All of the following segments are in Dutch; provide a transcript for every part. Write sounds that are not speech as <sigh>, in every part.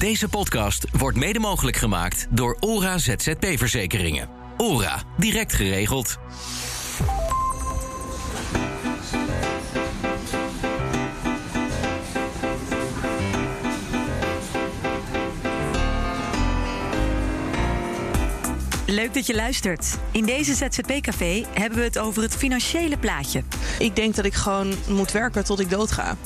Deze podcast wordt mede mogelijk gemaakt door ORA ZZP-verzekeringen. ORA, direct geregeld. Leuk dat je luistert. In deze ZZP-café hebben we het over het financiële plaatje. Ik denk dat ik gewoon moet werken tot ik doodga.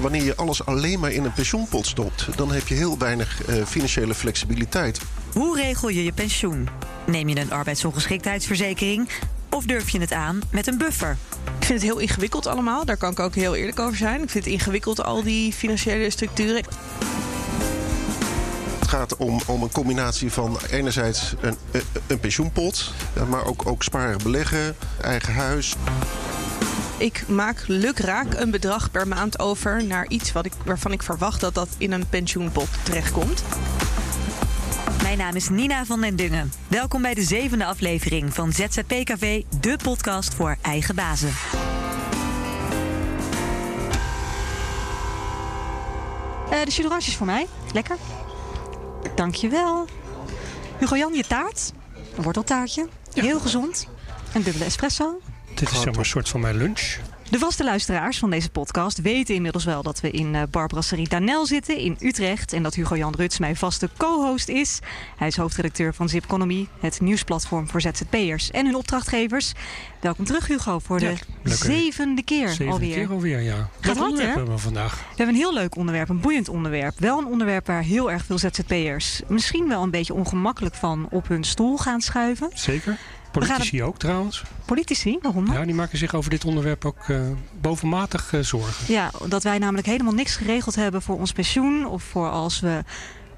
Wanneer je alles alleen maar in een pensioenpot stopt, dan heb je heel weinig eh, financiële flexibiliteit. Hoe regel je je pensioen? Neem je een arbeidsongeschiktheidsverzekering of durf je het aan met een buffer? Ik vind het heel ingewikkeld allemaal. Daar kan ik ook heel eerlijk over zijn. Ik vind het ingewikkeld, al die financiële structuren. Het gaat om, om een combinatie van enerzijds een, een, een pensioenpot, eh, maar ook, ook sparen, beleggen, eigen huis. Ik maak lukraak een bedrag per maand over naar iets wat ik, waarvan ik verwacht dat dat in een pensioenpot terechtkomt. Mijn naam is Nina van den Dungen. Welkom bij de zevende aflevering van ZZP Café, de podcast voor eigen bazen. Eh de jus voor mij. Lekker. Dankjewel. Hugo Jan, je taart. Een worteltaartje. Heel gezond. Een dubbele espresso. Dit is zeg maar een soort van mijn lunch. De vaste luisteraars van deze podcast weten inmiddels wel dat we in uh, Barbrasserie Danel zitten in Utrecht. En dat Hugo Jan Ruts mijn vaste co-host is. Hij is hoofdredacteur van Zipconomy, het nieuwsplatform voor ZZP'ers en hun opdrachtgevers. Welkom terug Hugo voor de zevende keer Zevende alweer. keer alweer, ja. Gaat Wat onderwerp hebben we vandaag? We hebben een heel leuk onderwerp, een boeiend onderwerp. Wel een onderwerp waar heel erg veel ZZP'ers misschien wel een beetje ongemakkelijk van op hun stoel gaan schuiven. Zeker. Politici ook trouwens. Politici, waarom dan? Ja, die maken zich over dit onderwerp ook eh, bovenmatig eh, zorgen. Ja, dat wij namelijk helemaal niks geregeld hebben voor ons pensioen of voor als we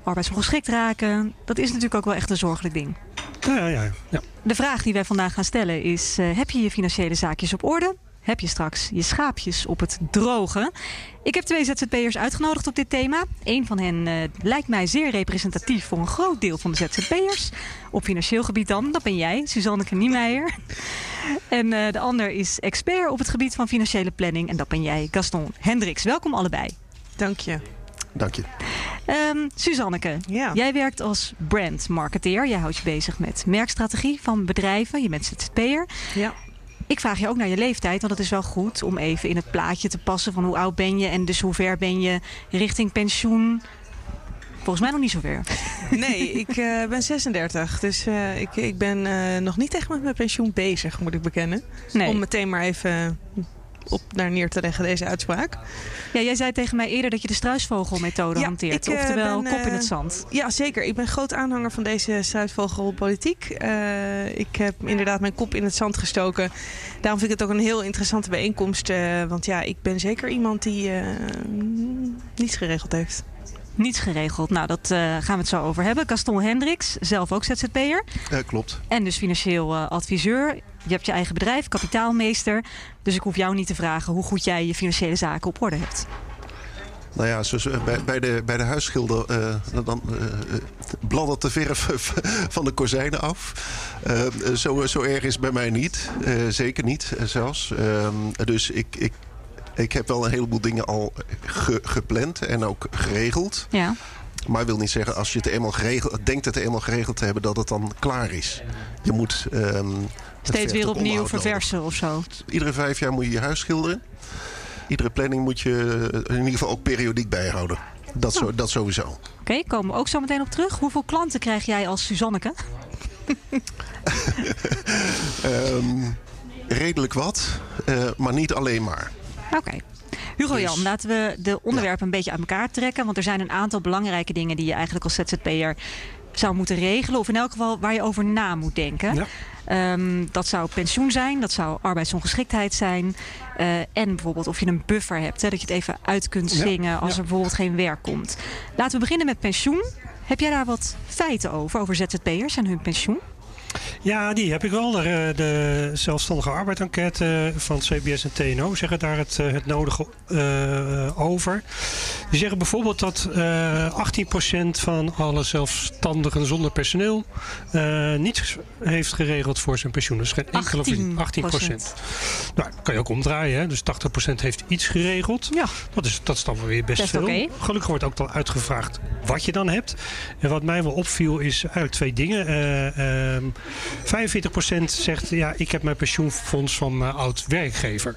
arbeidsongeschikt raken. Dat is natuurlijk ook wel echt een zorgelijk ding. Ja, ja, ja. ja. De vraag die wij vandaag gaan stellen is: eh, heb je je financiële zaakjes op orde? Heb je straks je schaapjes op het droge? Ik heb twee ZZP'ers uitgenodigd op dit thema. Eén van hen eh, lijkt mij zeer representatief voor een groot deel van de ZZP'ers. Op financieel gebied dan, dat ben jij, Suzanneke Niemeyer. En eh, de ander is expert op het gebied van financiële planning. En dat ben jij, Gaston Hendricks. Welkom allebei. Dank je. Dank je. Ehm Suzanneke, Ja. jij werkt als brandmarketeer. Jij houdt je bezig met merkstrategie van bedrijven. Je bent ZZP'er. Ja. Ik vraag je ook naar je leeftijd, want het is wel goed om even in het plaatje te passen van hoe oud ben je en dus hoe ver ben je richting pensioen. Volgens mij nog niet zo ver. <laughs> Nee, ik eh, ben 36. Dus eh, ik, ik ben eh, nog niet echt met mijn pensioen bezig, moet ik bekennen. Nee. Om meteen maar even op naar neer te leggen deze uitspraak. Ja, jij zei tegen mij eerder dat je de struisvogelmethode Ja, hanteert. ik, eh, oftewel, ben, kop in eh, het zand. Ja, zeker. Ik ben groot aanhanger van deze struisvogelpolitiek. Eh ik heb inderdaad mijn kop in het zand gestoken. Daarom vind ik het ook een heel interessante bijeenkomst. eh, want ja, ik ben zeker iemand die eh, niets geregeld heeft. Niets geregeld. Nou, dat eh, gaan we het zo over hebben. Gaston Hendricks, zelf ook ZZP'er. Eh, klopt. En dus financieel eh, adviseur. Je hebt je eigen bedrijf, kapitaalmeester. Dus ik hoef jou niet te vragen hoe goed jij je financiële zaken op orde hebt. Nou ja, bij, bij, de, bij de huisschilder dan eh, bladdert de verf <laughs> van de kozijnen af. Zo, zo erg is het bij mij niet. Zeker niet zelfs. Ehm, dus ik, ik, ik heb wel een heleboel dingen al ge- gepland en ook geregeld. Ja. Maar wil niet zeggen, als je het eenmaal geregeld, denkt het eenmaal geregeld te hebben, dat het dan klaar is. Je moet. ehm, Steeds weer opnieuw verversen of zo. Iedere vijf jaar moet je je huis schilderen. Iedere planning moet je in ieder geval ook periodiek bijhouden. Dat, zo, dat sowieso. Oké, komen we ook zo meteen op terug. Hoeveel klanten krijg jij als Suzanneke? <laughs> Ehm, redelijk wat, eh, maar niet alleen maar. Oké. Hugo Dus- Jan, laten we de onderwerpen een beetje uit elkaar trekken. Want er zijn een aantal belangrijke dingen die je eigenlijk als ZZP'er zou moeten regelen. Of in elk geval waar je over na moet denken. Ja. Ehm, dat zou pensioen zijn, dat zou arbeidsongeschiktheid zijn. eh, en bijvoorbeeld of je een buffer hebt, hè, dat je het even uit kunt Ja, zingen als er bijvoorbeeld geen werk komt. Laten we beginnen met pensioen. Heb jij daar wat feiten over, over ZZP'ers en hun pensioen? Ja, die heb ik wel. De, de zelfstandige arbeidsenquête van CBS en TNO zeggen daar het, eh, het nodige uh, over. Die zeggen bijvoorbeeld dat uh, 18% van alle zelfstandigen zonder personeel uh, niets heeft geregeld voor zijn pensioen. Dus geen enkele 18%. 18%. Nou, kan je ook omdraaien. Hè? Dus 80% heeft iets geregeld. Ja. Dat is, dat is dan weer best, best veel. Okay. Gelukkig wordt ook dan uitgevraagd wat je dan hebt. En wat mij wel opviel is eigenlijk twee dingen. Um, 45% zegt ja, ik heb mijn pensioenfonds van mijn oud werkgever.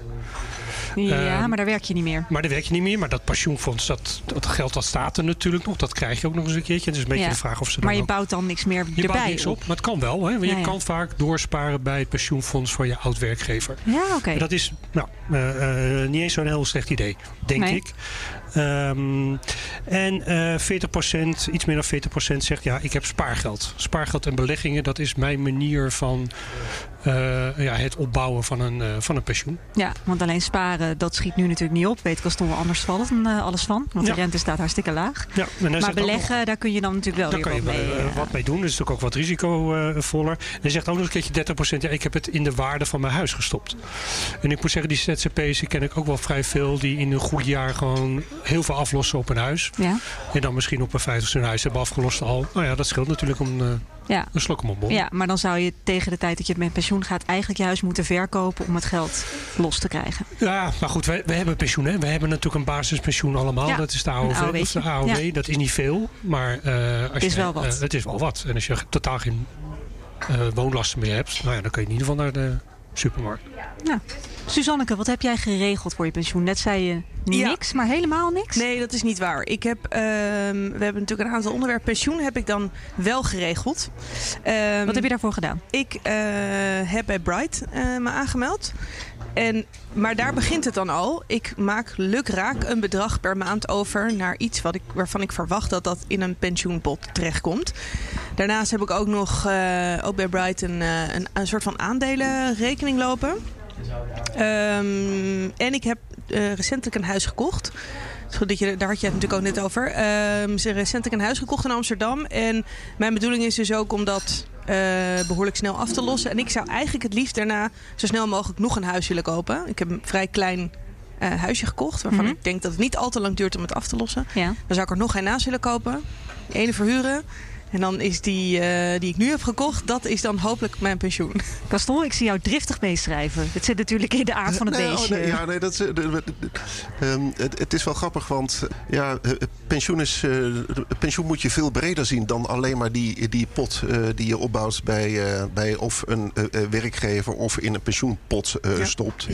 Ja, uh, maar daar werk je niet meer. Maar daar werk je niet meer. Maar dat pensioenfonds, dat, dat geld dat staat er natuurlijk nog. Dat krijg je ook nog eens een keertje. Het is een beetje ja. de vraag of ze Maar je ook... bouwt dan niks meer je erbij bouwt niks op. Maar het kan wel. Hè? Want Ja, je ja. kan vaak doorsparen bij het pensioenfonds van je oud werkgever. Ja, oké. Dat is nou, uh, uh, niet eens zo'n heel slecht idee, denk Nee. ik. Um, en uh, 40%, iets meer dan 40% zegt ja, ik heb spaargeld. Spaargeld en beleggingen, dat is mijn manier van uh, ja, het opbouwen van een, uh, van een pensioen. Ja, want alleen sparen, dat schiet nu natuurlijk niet op. Weet ik als toch wel anders vallen dan alles van. Want Ja. de rente staat hartstikke laag. Ja, Maar beleggen, daar kun je dan natuurlijk wel Daar weer kan je wat mee. eh, eh, wat mee doen. Dat is natuurlijk ook wat risicovoller. En hij zegt ook nog een keertje 30%. Ja, ik heb het in de waarde van mijn huis gestopt. En ik moet zeggen, die die ken ik ook wel vrij veel. Die in een goed jaar gewoon heel veel aflossen op een huis. Ja, En dan misschien op een 50 hun huis hebben afgelost al. Nou ja, dat scheelt natuurlijk om eh, ja. een slok om een ja, maar dan zou je tegen de tijd dat je met pensioen gaat... eigenlijk je huis moeten verkopen om het geld los te krijgen. Ja, maar goed, we, we hebben pensioen. Hè? We hebben natuurlijk een basispensioen allemaal. Ja, dat is de een AOW. Of de AOW. Dat is niet veel. Maar eh, als Het is je, wel wat. eh, het is wel wat. En als je totaal geen woonlasten meer hebt... Nou ja, dan kun je in ieder geval naar de supermarkt. Nou, Suzanneke, wat heb jij geregeld voor je pensioen? Net zei je Ja. niks, maar helemaal niks? Nee, dat is niet waar. Ik heb, ehm, we hebben natuurlijk een aantal onderwerpen. Pensioen heb ik dan wel geregeld. Ehm, Wat heb je daarvoor gedaan? Ik eh, heb bij Bright eh, me aangemeld. En, maar daar begint het dan al. Ik maak lukraak een bedrag per maand over naar iets wat ik, waarvan ik verwacht dat dat in een pensioenpot terechtkomt. Daarnaast heb ik ook nog eh, ook bij Bright een, eh, een, een soort van aandelenrekening lopen. Ehm, en ik heb eh, recentelijk een huis gekocht. Dat je, daar had je het natuurlijk ook net over. Ze recentelijk een huis gekocht in Amsterdam. En mijn bedoeling is dus ook om dat eh, behoorlijk snel af te lossen. En ik zou eigenlijk het liefst daarna zo snel mogelijk nog een huis willen kopen. Ik heb een vrij klein eh, huisje gekocht. Waarvan Mhm. ik denk dat het niet al te lang duurt om het af te lossen. Ja. Dan zou ik er nog een naast willen kopen. Die ene verhuren. En dan is die eh, die ik nu heb gekocht, dat is dan hopelijk mijn pensioen. <laughs> Gaston, ik zie jou driftig meeschrijven. Het zit natuurlijk in de aard van het Nee, oh, beestje. nee, ja, nee, dat is, eh, de- de- de- ehm, het, het is wel grappig, want eh, ja, pensioen, is, eh, pensioen moet je veel breder zien dan alleen maar die, die pot eh, die je opbouwt bij, eh, bij of een werkgever of in een pensioenpot eh, Ja. stopt.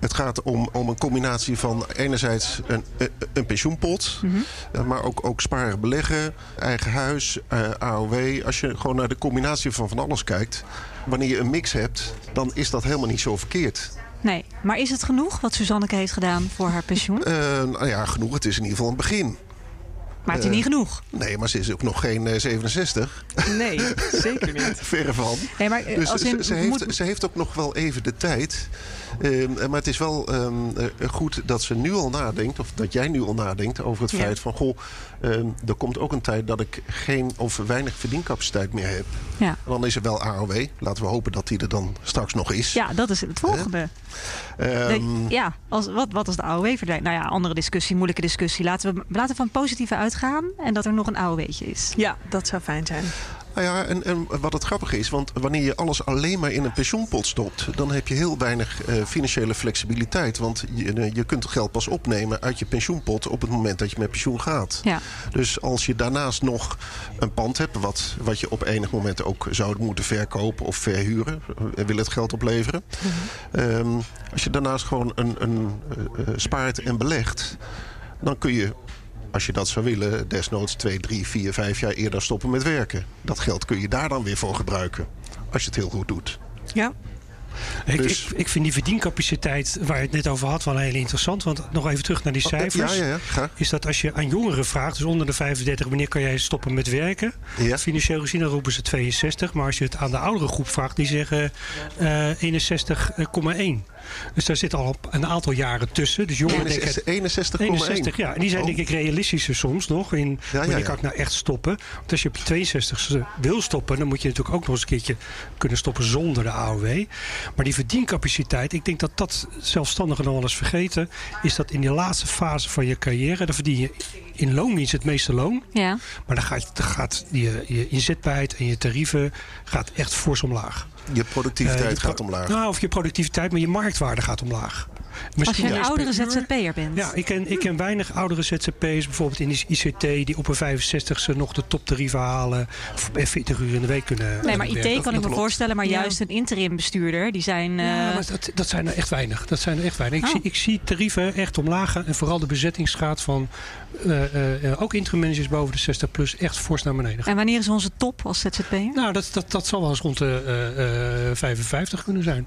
Het gaat om, om een combinatie van enerzijds een, een, pensioenpot, Mhm. maar ook, ook sparen, beleggen, eigen huis, eh, AOW. Als je gewoon naar de combinatie van van alles kijkt, wanneer je een mix hebt, dan is dat helemaal niet zo verkeerd. Nee, maar is het genoeg wat Suzanneke heeft gedaan voor haar pensioen? Eh, nou ja, genoeg. Het is in ieder geval een begin. Maar het is eh, niet genoeg. Nee, maar ze is ook nog geen eh, 67. Nee, zeker niet. <laughs> Verre van. Nee, maar eh, Dus als in, ze heeft, moet- ze heeft ook nog wel even de tijd. Ehm, maar het is wel ehm, eh, goed dat ze nu al nadenkt, of dat jij nu al nadenkt over het Ja. feit van: goh, ehm, er komt ook een tijd dat ik geen of weinig verdiencapaciteit meer heb. ja. En dan is er wel AOW. Laten we hopen dat die er dan straks nog is. ja, dat is het volgende. Ehm, De- ja, als, wat, wat als de AOW verdwijnt? Nou ja, andere discussie, moeilijke discussie. Laten we laten we van positieve uitgaan en dat er nog een AOW'tje is. Ja, dat zou fijn zijn. Nou ja, en, en wat het grappige is, want wanneer je alles alleen maar in een pensioenpot stopt, dan heb je heel weinig eh, financiële flexibiliteit. Want je, eh, je kunt het geld pas opnemen uit je pensioenpot op het moment dat je met pensioen gaat. Ja, Dus als je daarnaast nog een pand hebt, wat, wat je op enig moment ook zou moeten verkopen of verhuren, eh, wil het geld opleveren. Ehm, als je daarnaast gewoon een, een, spaart en belegt, dan kun je als je dat zou willen, desnoods twee, drie, vier, vijf jaar eerder stoppen met werken. Dat geld kun je daar dan weer voor gebruiken. Als je het heel goed doet. Ja. Ik, Dus- ik, ik vind die verdiencapaciteit waar je het net over had wel heel interessant. Want nog even terug naar die cijfers. Ja, ja. Is dat als je aan jongeren vraagt, dus onder de 35, wanneer kan jij stoppen met werken? Ja. Financieel gezien dan roepen ze 62. Maar als je het aan de oudere groep vraagt, die zeggen eh 61,1. Dus daar zit al een aantal jaren tussen. Dus jongeren denken... 61,1. 61, ja. En die zijn Oh. denk ik realistischer soms nog. In Ja, ja, wanneer ja. kan ik nou echt stoppen? Want als je op je 62 wil stoppen... dan moet je natuurlijk ook nog eens een keertje kunnen stoppen zonder de AOW. Maar die verdiencapaciteit, ik denk dat dat zelfstandigen nog wel eens vergeten... is dat in die laatste fase van je carrière... dan verdien je in loondienst het meeste loon. Ja. Maar dan gaat, dan gaat je, je inzetbaarheid en je tarieven gaat echt fors omlaag. Je productiviteit Eh, je pro- gaat omlaag. Nou, of je productiviteit, maar je marktwaarde gaat omlaag. Als je een oudere ZZP'er bent. Ja, ik ken, ik ken weinig oudere ZZP'ers, bijvoorbeeld in de ICT, die op een 65ste nog de toptarieven halen. Of 40 uur in de week kunnen. Nee, maar IT werken. kan ik me klopt. voorstellen, maar Ja. juist een interim bestuurder, die zijn... Ja, eh, maar dat, dat zijn er echt weinig. Dat zijn er echt weinig. Ik, Oh. zie, ik zie tarieven echt omlaag gaan. En vooral de bezettingsgraad van eh, eh, eh, ook interim managers boven de 60 plus echt fors naar beneden. En wanneer is onze top als ZZP'er? Nou, dat, dat, dat zal wel eens rond de eh, eh, 55 kunnen zijn.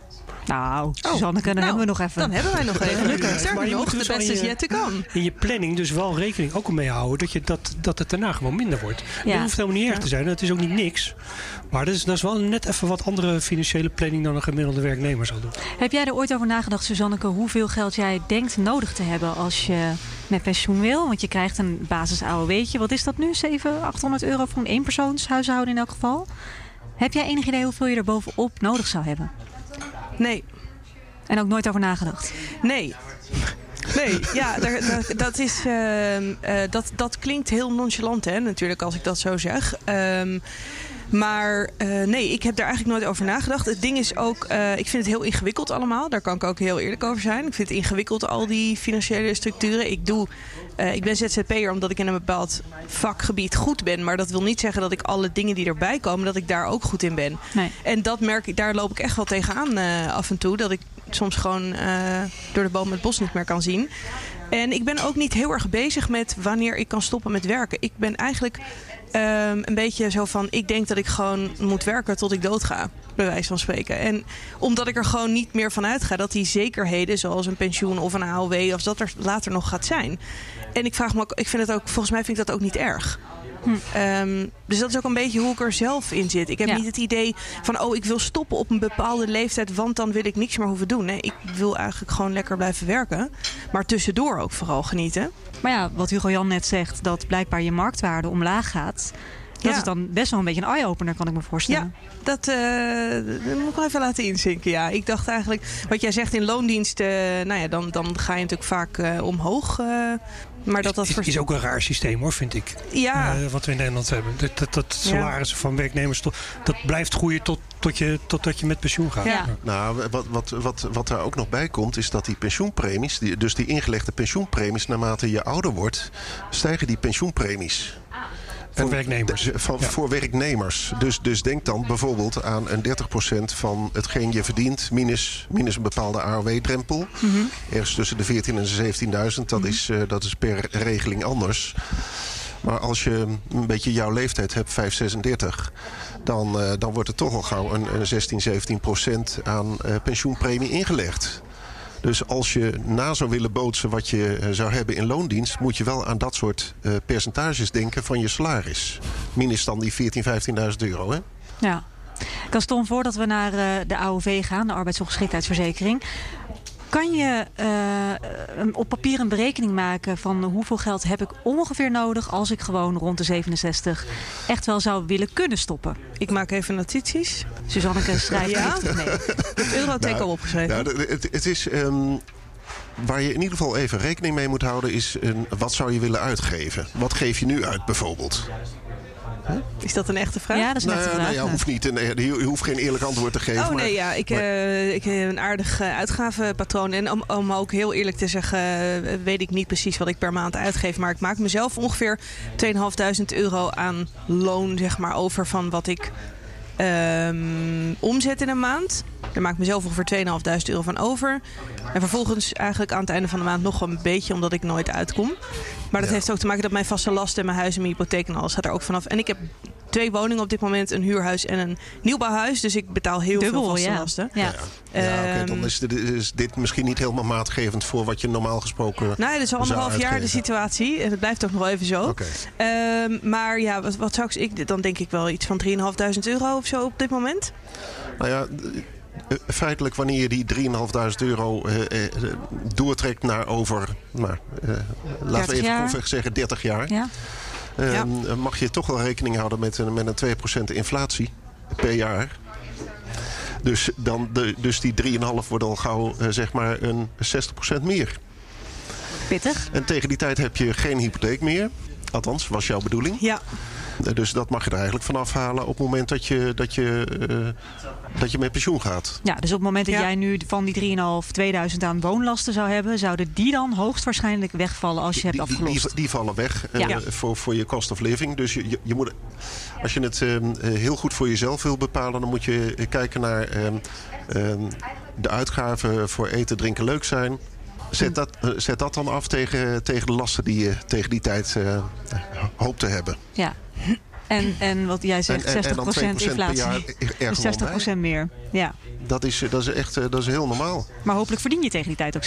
Nou, Suzanneke, dan nou, hebben we nog even. Dan hebben wij nog even. Gelukkig. Sterker Maar je nog, moet de dus wel beste is je- yet to come. in je planning dus wel rekening ook mee houden dat, je dat, dat het daarna gewoon minder wordt. Ja. Dat hoeft helemaal niet erg te zijn. Het is ook niet niks. Maar dat is, dat is wel net even wat andere financiële planning dan een gemiddelde werknemer zal doen. Heb jij er ooit over nagedacht, Suzanneke, hoeveel geld jij denkt nodig te hebben als je met pensioen wil? Want je krijgt een basis AOW'tje. Wat is dat nu? 700, 800 euro voor een eenpersoonshuishouden in elk geval. Heb jij enig idee hoeveel je er bovenop nodig zou hebben? Nee, En ook nooit over nagedacht? nee. Nee, ja, daar, daar- dat, is, ehm, eh, dat, dat klinkt heel nonchalant, hè, natuurlijk, als ik dat zo zeg. Ehm, maar eh, nee, ik heb daar eigenlijk nooit over nagedacht. Het ding is ook, eh, ik vind het heel ingewikkeld allemaal. Daar kan ik ook heel eerlijk over zijn. Ik vind het ingewikkeld, al die financiële structuren. Ik, doe, eh, ik ben ZZP'er omdat ik in een bepaald vakgebied goed ben. Maar dat wil niet zeggen dat ik alle dingen die erbij komen, dat ik daar ook goed in ben. Nee. En dat merk ik, daar loop ik echt wel tegenaan af en toe. Dat ik soms gewoon eh, door de boom het bos niet meer kan zien. En ik ben ook niet heel erg bezig met wanneer ik kan stoppen met werken. Ik ben eigenlijk ehm, een beetje zo van... ik denk dat ik gewoon moet werken tot ik doodga. Bij wijze van spreken. En omdat ik er gewoon niet meer van uitga... dat die zekerheden zoals een pensioen of een AOW... of dat er later nog gaat zijn. En ik vraag me ook... Ik vind het ook, volgens mij vind ik dat ook niet erg. Ehm, dus dat is ook een beetje hoe ik er zelf in zit. Ik heb Ja. niet het idee van, oh, ik wil stoppen op een bepaalde leeftijd, want dan wil ik niks meer hoeven doen. Nee, ik wil eigenlijk gewoon lekker blijven werken. Maar tussendoor ook vooral genieten. Maar ja, wat Hugo Jan net zegt, dat blijkbaar je marktwaarde omlaag gaat. Dat Ja. is dan best wel een beetje een eye-opener, kan ik me voorstellen. Dat, eh, dat moet ik wel even laten inzinken. Ja, ik dacht eigenlijk, wat jij zegt in loondienst, eh, nou ja, dan, dan ga je natuurlijk vaak eh, omhoog. eh, maar dat dat is, is ook een raar systeem hoor, vind ik. Ja, eh, wat we in Nederland hebben. Dat, dat, dat Ja. salarissen van werknemers, tot, dat blijft groeien tot, tot je, totdat je met pensioen gaat. Ja. Nou, wat, wat, wat, wat daar ook nog bij komt, is dat die pensioenpremies, die, dus die ingelegde pensioenpremies, naarmate je ouder wordt, stijgen die pensioenpremies. En werknemers. de- van, Ja. Voor werknemers. Dus, dus denk dan bijvoorbeeld aan een 30% van hetgeen je verdient, minus, minus een bepaalde AOW-drempel. Ergens tussen de 14.000 en de 17.000. Dat, is, eh, dat is per regeling anders. Maar als je een beetje jouw leeftijd hebt, 5, 36, dan, eh, dan wordt er toch al gauw een, een 16, 17 procent aan eh, pensioenpremie ingelegd. Dus als je na zou willen bootsen wat je eh, zou hebben in loondienst, moet je wel aan dat soort eh, percentages denken van je salaris. Minus dan die 14, 15.000 euro. Hè? Ja. Gaston, voordat we naar eh, de AOV gaan, de arbeidsongeschiktheidsverzekering. Kan je eh, een- op papier een berekening maken van hoeveel geld heb ik ongeveer nodig als ik gewoon rond de 67 echt wel zou willen kunnen stoppen? ik maak even notities. Suzanneke <laughs> schrijft Ja? mee. Ik heb Eurotech Nou, al opgeschreven. Nou, het, het is. ehm, waar je in ieder geval even rekening mee moet houden, is een, wat zou je willen uitgeven? Wat geef je nu uit bijvoorbeeld? Is dat een echte vraag? Ja, dat is net Nou, de nou vraag. ja, hoeft niet. een- Je, je hoeft geen eerlijk antwoord te geven. Oh maar- nee, ja. Ik, maar- eh, ik heb een aardig eh, uitgavenpatroon. En om, om ook heel eerlijk te zeggen, eh, weet ik niet precies wat ik per maand uitgeef. Maar ik maak mezelf ongeveer 2.500 euro aan loon zeg maar, over van wat ik ehm, omzet in een maand. Daar maak ik mezelf ongeveer 2.500 euro van over. En vervolgens eigenlijk aan het einde van de maand nog een beetje, omdat ik nooit uitkom. Maar dat Ja. heeft ook te maken dat mijn vaste lasten, mijn huis en mijn hypotheek en alles gaat er ook vanaf. En ik heb twee woningen op dit moment, een huurhuis en een nieuwbouwhuis. Dus ik betaal heel veel vaste ja. lasten. ja. Ja, oké, Ehm, dan is dit, is dit misschien niet helemaal maatgevend voor wat je normaal gesproken. Nou, het is al anderhalf jaar de situatie. En het blijft ook nog wel even zo. Oké. Ehm, maar ja, wat, wat zou ik... Dan denk ik wel iets van 3.500 euro of zo op dit moment. Nou ja, feitelijk wanneer je die 3.500 euro uh, uh, doortrekt naar over, nou, laten we even grofweg zeggen, 30 jaar. Ja. Ja. mag je toch wel rekening houden met een, met een 2% inflatie per jaar. Dus, dan de, dus die 3,5 wordt al gauw zeg maar een 60% meer. Pittig. En tegen die tijd heb je geen hypotheek meer. Althans, was jouw bedoeling. Ja. Dus dat mag je er eigenlijk van afhalen op het moment dat je, dat je, uh, dat je met pensioen gaat. Ja, dus op het moment dat jij nu van die 3.500, 2000 aan woonlasten zou hebben, zouden die dan hoogstwaarschijnlijk wegvallen als je hebt afgelost? Die, die, vallen weg uh, ja. voor, voor je cost of living. Dus je, je, je moet, als je het uh, heel goed voor jezelf wil bepalen, dan moet je kijken naar de uitgaven voor eten, drinken, leuk zijn. Zet dat, zet dat dan af tegen, tegen de lasten die je tegen die tijd hoopt te hebben. Ja, en, en wat jij zegt, en, 60% en inflatie. Dus 60% meer. Ja. Dat is, dat is echt dat is heel normaal. Maar hopelijk verdien je tegen die tijd ook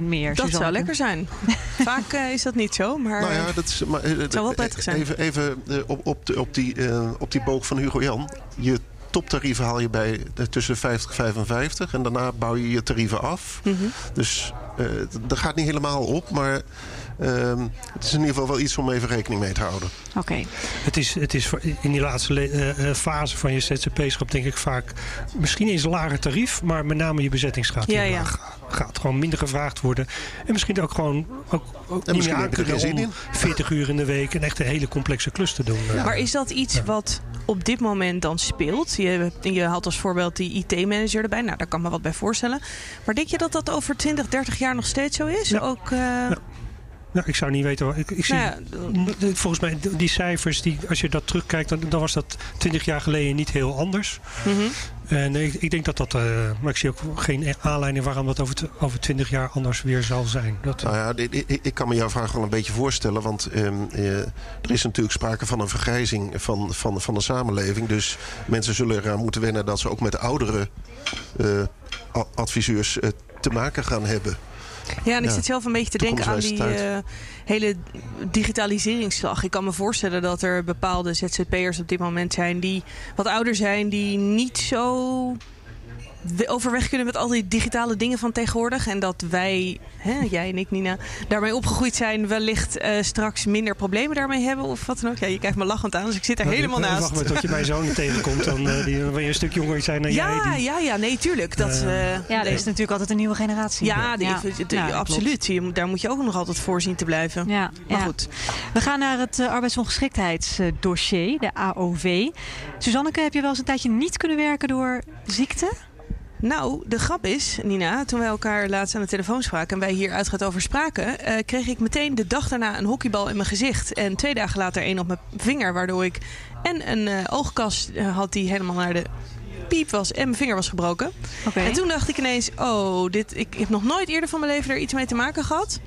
60% meer. Dat zou lekker zijn. <laughs> Vaak uh, is dat niet zo. Maar, nou ja, dat is, maar, het zou wel prettig zijn. Even, even op, op, de, op, die, uh, op die boog van Hugo Jan. Je toptarieven haal je bij tussen 50 en 55. En daarna bouw je je tarieven af. Mm -hmm. Dus uh, dat gaat niet helemaal op. Maar uh, het is in ieder geval wel iets om even rekening mee te houden. Oké. Het, is, het is in die laatste uh, fase van je ZZP-schap denk ik vaak misschien eens een lager tarief, maar met name je bezettingsgraad ja, ja. gaat gewoon minder gevraagd worden. En misschien ook gewoon ook, ook en niet meer aankunnen om 40 uur in de week een echt een hele complexe klus te doen. Ja. Maar is dat iets wat op dit moment dan speelt? Je, je haalt als voorbeeld die IT-manager erbij. Nou, daar kan me wat bij voorstellen. Maar denk je dat dat over 20, 30 jaar nog steeds zo is? Ook, uh... Nou, ik zou niet weten. Ik, ik zie, nou ja, volgens mij, die cijfers, die, als je dat terugkijkt, dan, dan was dat 20 jaar geleden niet heel anders. Mm -hmm. En ik, ik, denk dat dat. Uh, maar ik zie ook geen aanleiding waarom dat over, over 20 jaar anders weer zal zijn. Dat, nou ja, ik, ik, kan me jouw vraag wel een beetje voorstellen. Want um, uh, er is natuurlijk sprake van een vergrijzing van, van, van de samenleving. Dus mensen zullen eraan moeten wennen dat ze ook met oudere uh, adviseurs te maken gaan hebben. Ja, en ik zit zelf een beetje te denken aan die uh, hele digitaliseringsslag. Ik kan me voorstellen dat er bepaalde ZZP'ers op dit moment zijn die wat ouder zijn, die niet zo overweg kunnen met al die digitale dingen van tegenwoordig. En dat wij, hè, jij en ik Nina, daarmee opgegroeid zijn. Wellicht uh, straks minder problemen daarmee hebben of wat dan ook. Ja, je kijkt me lachend aan, dus ik zit er nou, helemaal naast. Wacht maar tot je mijn zoon <laughs> tegenkomt. Dan, uh, die, wil je een stuk jonger zijn dan ja, jij. Die... Ja, ja, nee, tuurlijk. Dat, uh, ja, er is natuurlijk altijd een nieuwe generatie. Ja, die, ja. Die, die, absoluut. Je, daar moet je ook nog altijd voor zien te blijven. Ja, maar goed. We gaan naar het arbeidsongeschiktheidsdossier, de AOV. Suzanneke, heb je wel eens een tijdje niet kunnen werken door ziekte? Nou, de grap is, Nina, toen wij elkaar laatst aan de telefoon spraken en wij hier uitgaat over spraken, uh, kreeg ik meteen de dag daarna een hockeybal in mijn gezicht. En twee dagen later één op mijn vinger, waardoor ik en een uh, oogkast uh, had die helemaal naar de piep was en mijn vinger was gebroken. Okay. En toen dacht ik ineens, oh, dit, ik, ik heb nog nooit eerder van mijn leven er iets mee te maken gehad.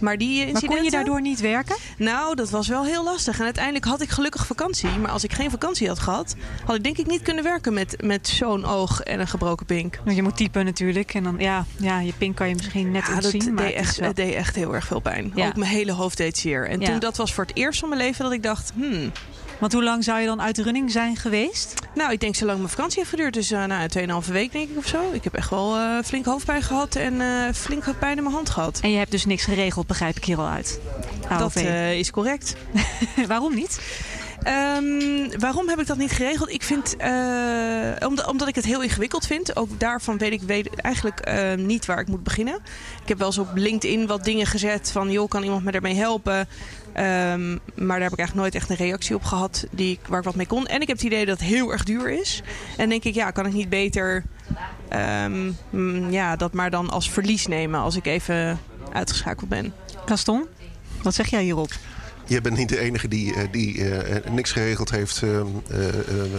Maar die incidenten... Maar kon je daardoor niet werken? Nou, dat was wel heel lastig. En uiteindelijk had ik gelukkig vakantie. Maar als ik geen vakantie had gehad, had ik denk ik niet kunnen werken met, met zo'n oog en een gebroken pink. Want je moet typen natuurlijk. En dan, ja, ja je pink kan je misschien net ja, ontzien. Dat maar deed echt, het deed echt heel erg veel pijn. Ja. Ook mijn hele hoofd deed zeer. En ja. toen, dat was voor het eerst van mijn leven dat ik dacht, hmm, want hoe lang zou je dan uit de running zijn geweest? Nou, ik denk zolang mijn vakantie heeft geduurd. Dus uh, nou, 2,5 week denk ik of zo. Ik heb echt wel uh, flink hoofdpijn gehad en uh, flink pijn in mijn hand gehad. En je hebt dus niks geregeld, begrijp ik hier al uit. AOV. Dat is correct. <laughs> Waarom niet? Um, waarom heb ik dat niet geregeld? Ik vind, uh, omdat, omdat ik het heel ingewikkeld vind. Ook daarvan weet ik weet eigenlijk uh, niet waar ik moet beginnen. Ik heb wel eens op LinkedIn wat dingen gezet van... joh, kan iemand me daarmee helpen? Um, maar daar heb ik eigenlijk nooit echt een reactie op gehad die, waar ik wat mee kon. En ik heb het idee dat het heel erg duur is. En denk ik, ja, kan ik niet beter um, ja, dat maar dan als verlies nemen als ik even uitgeschakeld ben. Gaston, wat zeg jij hierop? Je bent niet de enige die, die uh, niks geregeld heeft uh,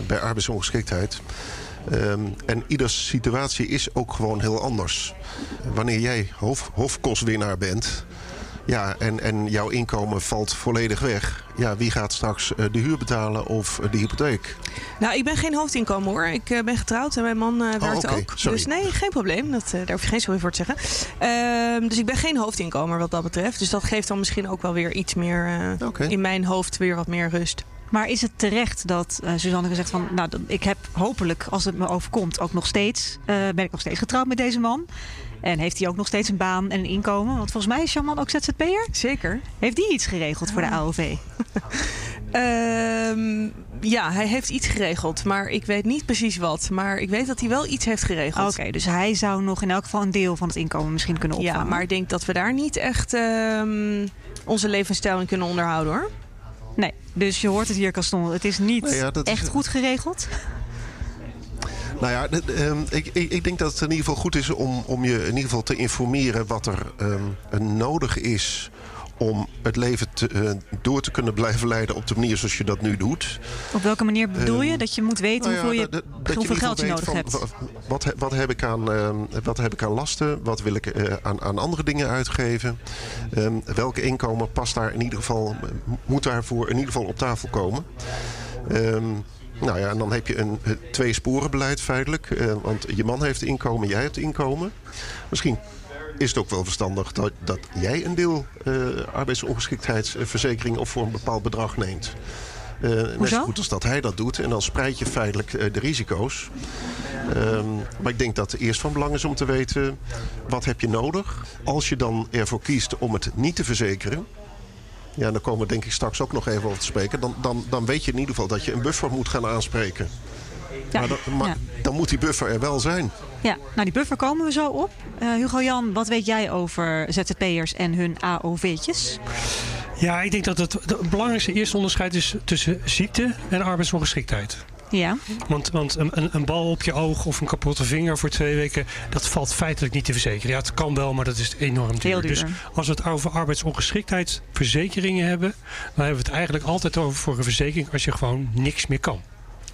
bij arbeidsongeschiktheid. Um, en ieders situatie is ook gewoon heel anders. Wanneer jij hof, hofkostwinnaar bent, ja, en, en jouw inkomen valt volledig weg. Ja, wie gaat straks uh, de huur betalen of de hypotheek? Nou, ik ben geen hoofdinkomen hoor. Ik uh, ben getrouwd en mijn man werkt oh, okay. ook. Sorry. Dus nee, geen probleem. Dat, daar hoef je geen sorry voor te zeggen. Ehm, dus ik ben geen hoofdinkomer wat dat betreft. Dus dat geeft dan misschien ook wel weer iets meer okay. in mijn hoofd weer wat meer rust. Maar is het terecht dat uh, Suzanne gezegd van... nou, ik heb hopelijk, als het me overkomt, ook nog steeds... Uh, ben ik nog steeds getrouwd met deze man. En heeft hij ook nog steeds een baan en een inkomen? Want volgens mij is jouw man ook ZZP'er. Zeker. Heeft die iets geregeld voor de AOV? <laughs> Ehm, ja, hij heeft iets geregeld. Maar ik weet niet precies wat. Maar ik weet dat hij wel iets heeft geregeld. Oké, dus hij zou nog in elk geval een deel van het inkomen misschien kunnen opvangen. Ja, maar ik denk dat we daar niet echt um, onze levensstijl in kunnen onderhouden hoor. Nee, dus je hoort het hier, Caston. Het is niet nee, ja, echt is... goed geregeld. Nou ja, um, ik, ik, ik, denk dat het in ieder geval goed is om, om je in ieder geval te informeren wat er um, nodig is om het leven te, uh, door te kunnen blijven leiden op de manier zoals je dat nu doet. Op welke manier bedoel je? Dat je moet weten nou ja, hoeveel, je, hoeveel geld je nodig van, hebt? Wat, wat, heb ik aan, uh, wat heb ik aan lasten? Wat wil ik uh, aan, aan andere dingen uitgeven? Um, welke inkomen past daar in ieder geval, moet daarvoor in ieder geval op tafel komen? Um, nou ja, en dan heb je een, een tweesporenbeleid feitelijk. Uh, want je man heeft inkomen, jij hebt inkomen. Misschien is het ook wel verstandig dat, dat jij een deel uh, arbeidsongeschiktheidsverzekering of voor een bepaald bedrag neemt. Uh, net zo goed als dat hij dat doet. En dan spreid je feitelijk uh, de risico's. Um, maar ik denk dat het eerst van belang is om te weten... wat heb je nodig? Als je dan ervoor kiest om het niet te verzekeren... Ja, dan komen we denk ik straks ook nog even over te spreken. Dan, dan, dan weet je in ieder geval dat je een buffer moet gaan aanspreken. Ja. Maar, dan, maar ja. dan, moet die buffer er wel zijn. Ja, nou die buffer komen we zo op. Uh, Hugo Jan, wat weet jij over ZZP'ers en hun AOV'tjes? Ja, ik denk dat het, het belangrijkste eerste onderscheid is tussen ziekte en arbeidsongeschiktheid. Ja. Want, want een, een, bal op je oog of een kapotte vinger voor twee weken, dat valt feitelijk niet te verzekeren. Ja, het kan wel, maar dat is enorm duur. Heel duur. Dus als we het over arbeidsongeschiktheidsverzekeringen hebben, dan hebben we het eigenlijk altijd over voor een verzekering als je gewoon niks meer kan.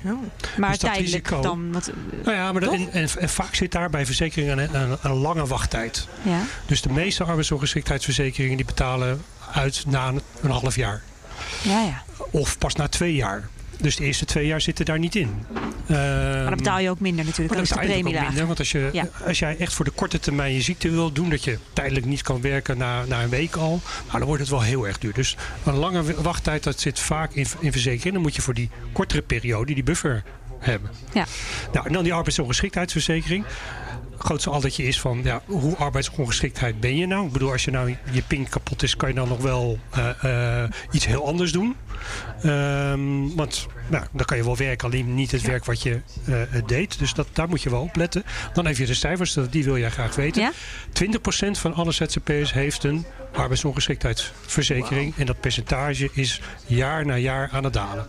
Oh. Maar dus tijdelijk dan? Wat, nou ja, maar en, en, en, vaak zit daar bij verzekeringen een, een, een, lange wachttijd. Ja. Dus de meeste arbeidsongeschiktheidsverzekeringen die betalen uit na een, een half jaar. Ja, ja. Of pas na twee jaar. Dus de eerste twee jaar zitten daar niet in. maar dan betaal je ook minder natuurlijk. Maar dan, betaal je ook minder. Want als, je, als jij echt voor de korte termijn je ziekte wil doen... dat je tijdelijk niet kan werken na, na een week al... Nou, dan wordt het wel heel erg duur. Dus een lange wachttijd dat zit vaak in, in verzekering. Dan moet je voor die kortere periode die buffer hebben. Ja. Nou, en dan die arbeidsongeschiktheidsverzekering grootste aldetje is van ja, hoe arbeidsongeschiktheid ben je nou? Ik bedoel, als je nou je pink kapot is, kan je dan nog wel uh, uh, iets heel anders doen. Um, want nou, dan kan je wel werken, alleen niet het werk wat je uh, deed. Dus dat, daar moet je wel op letten. Dan even de cijfers, die wil jij graag weten. Ja? 20% van alle ZZP'ers heeft een arbeidsongeschiktheidsverzekering. Wow. En dat percentage is jaar na jaar aan het dalen.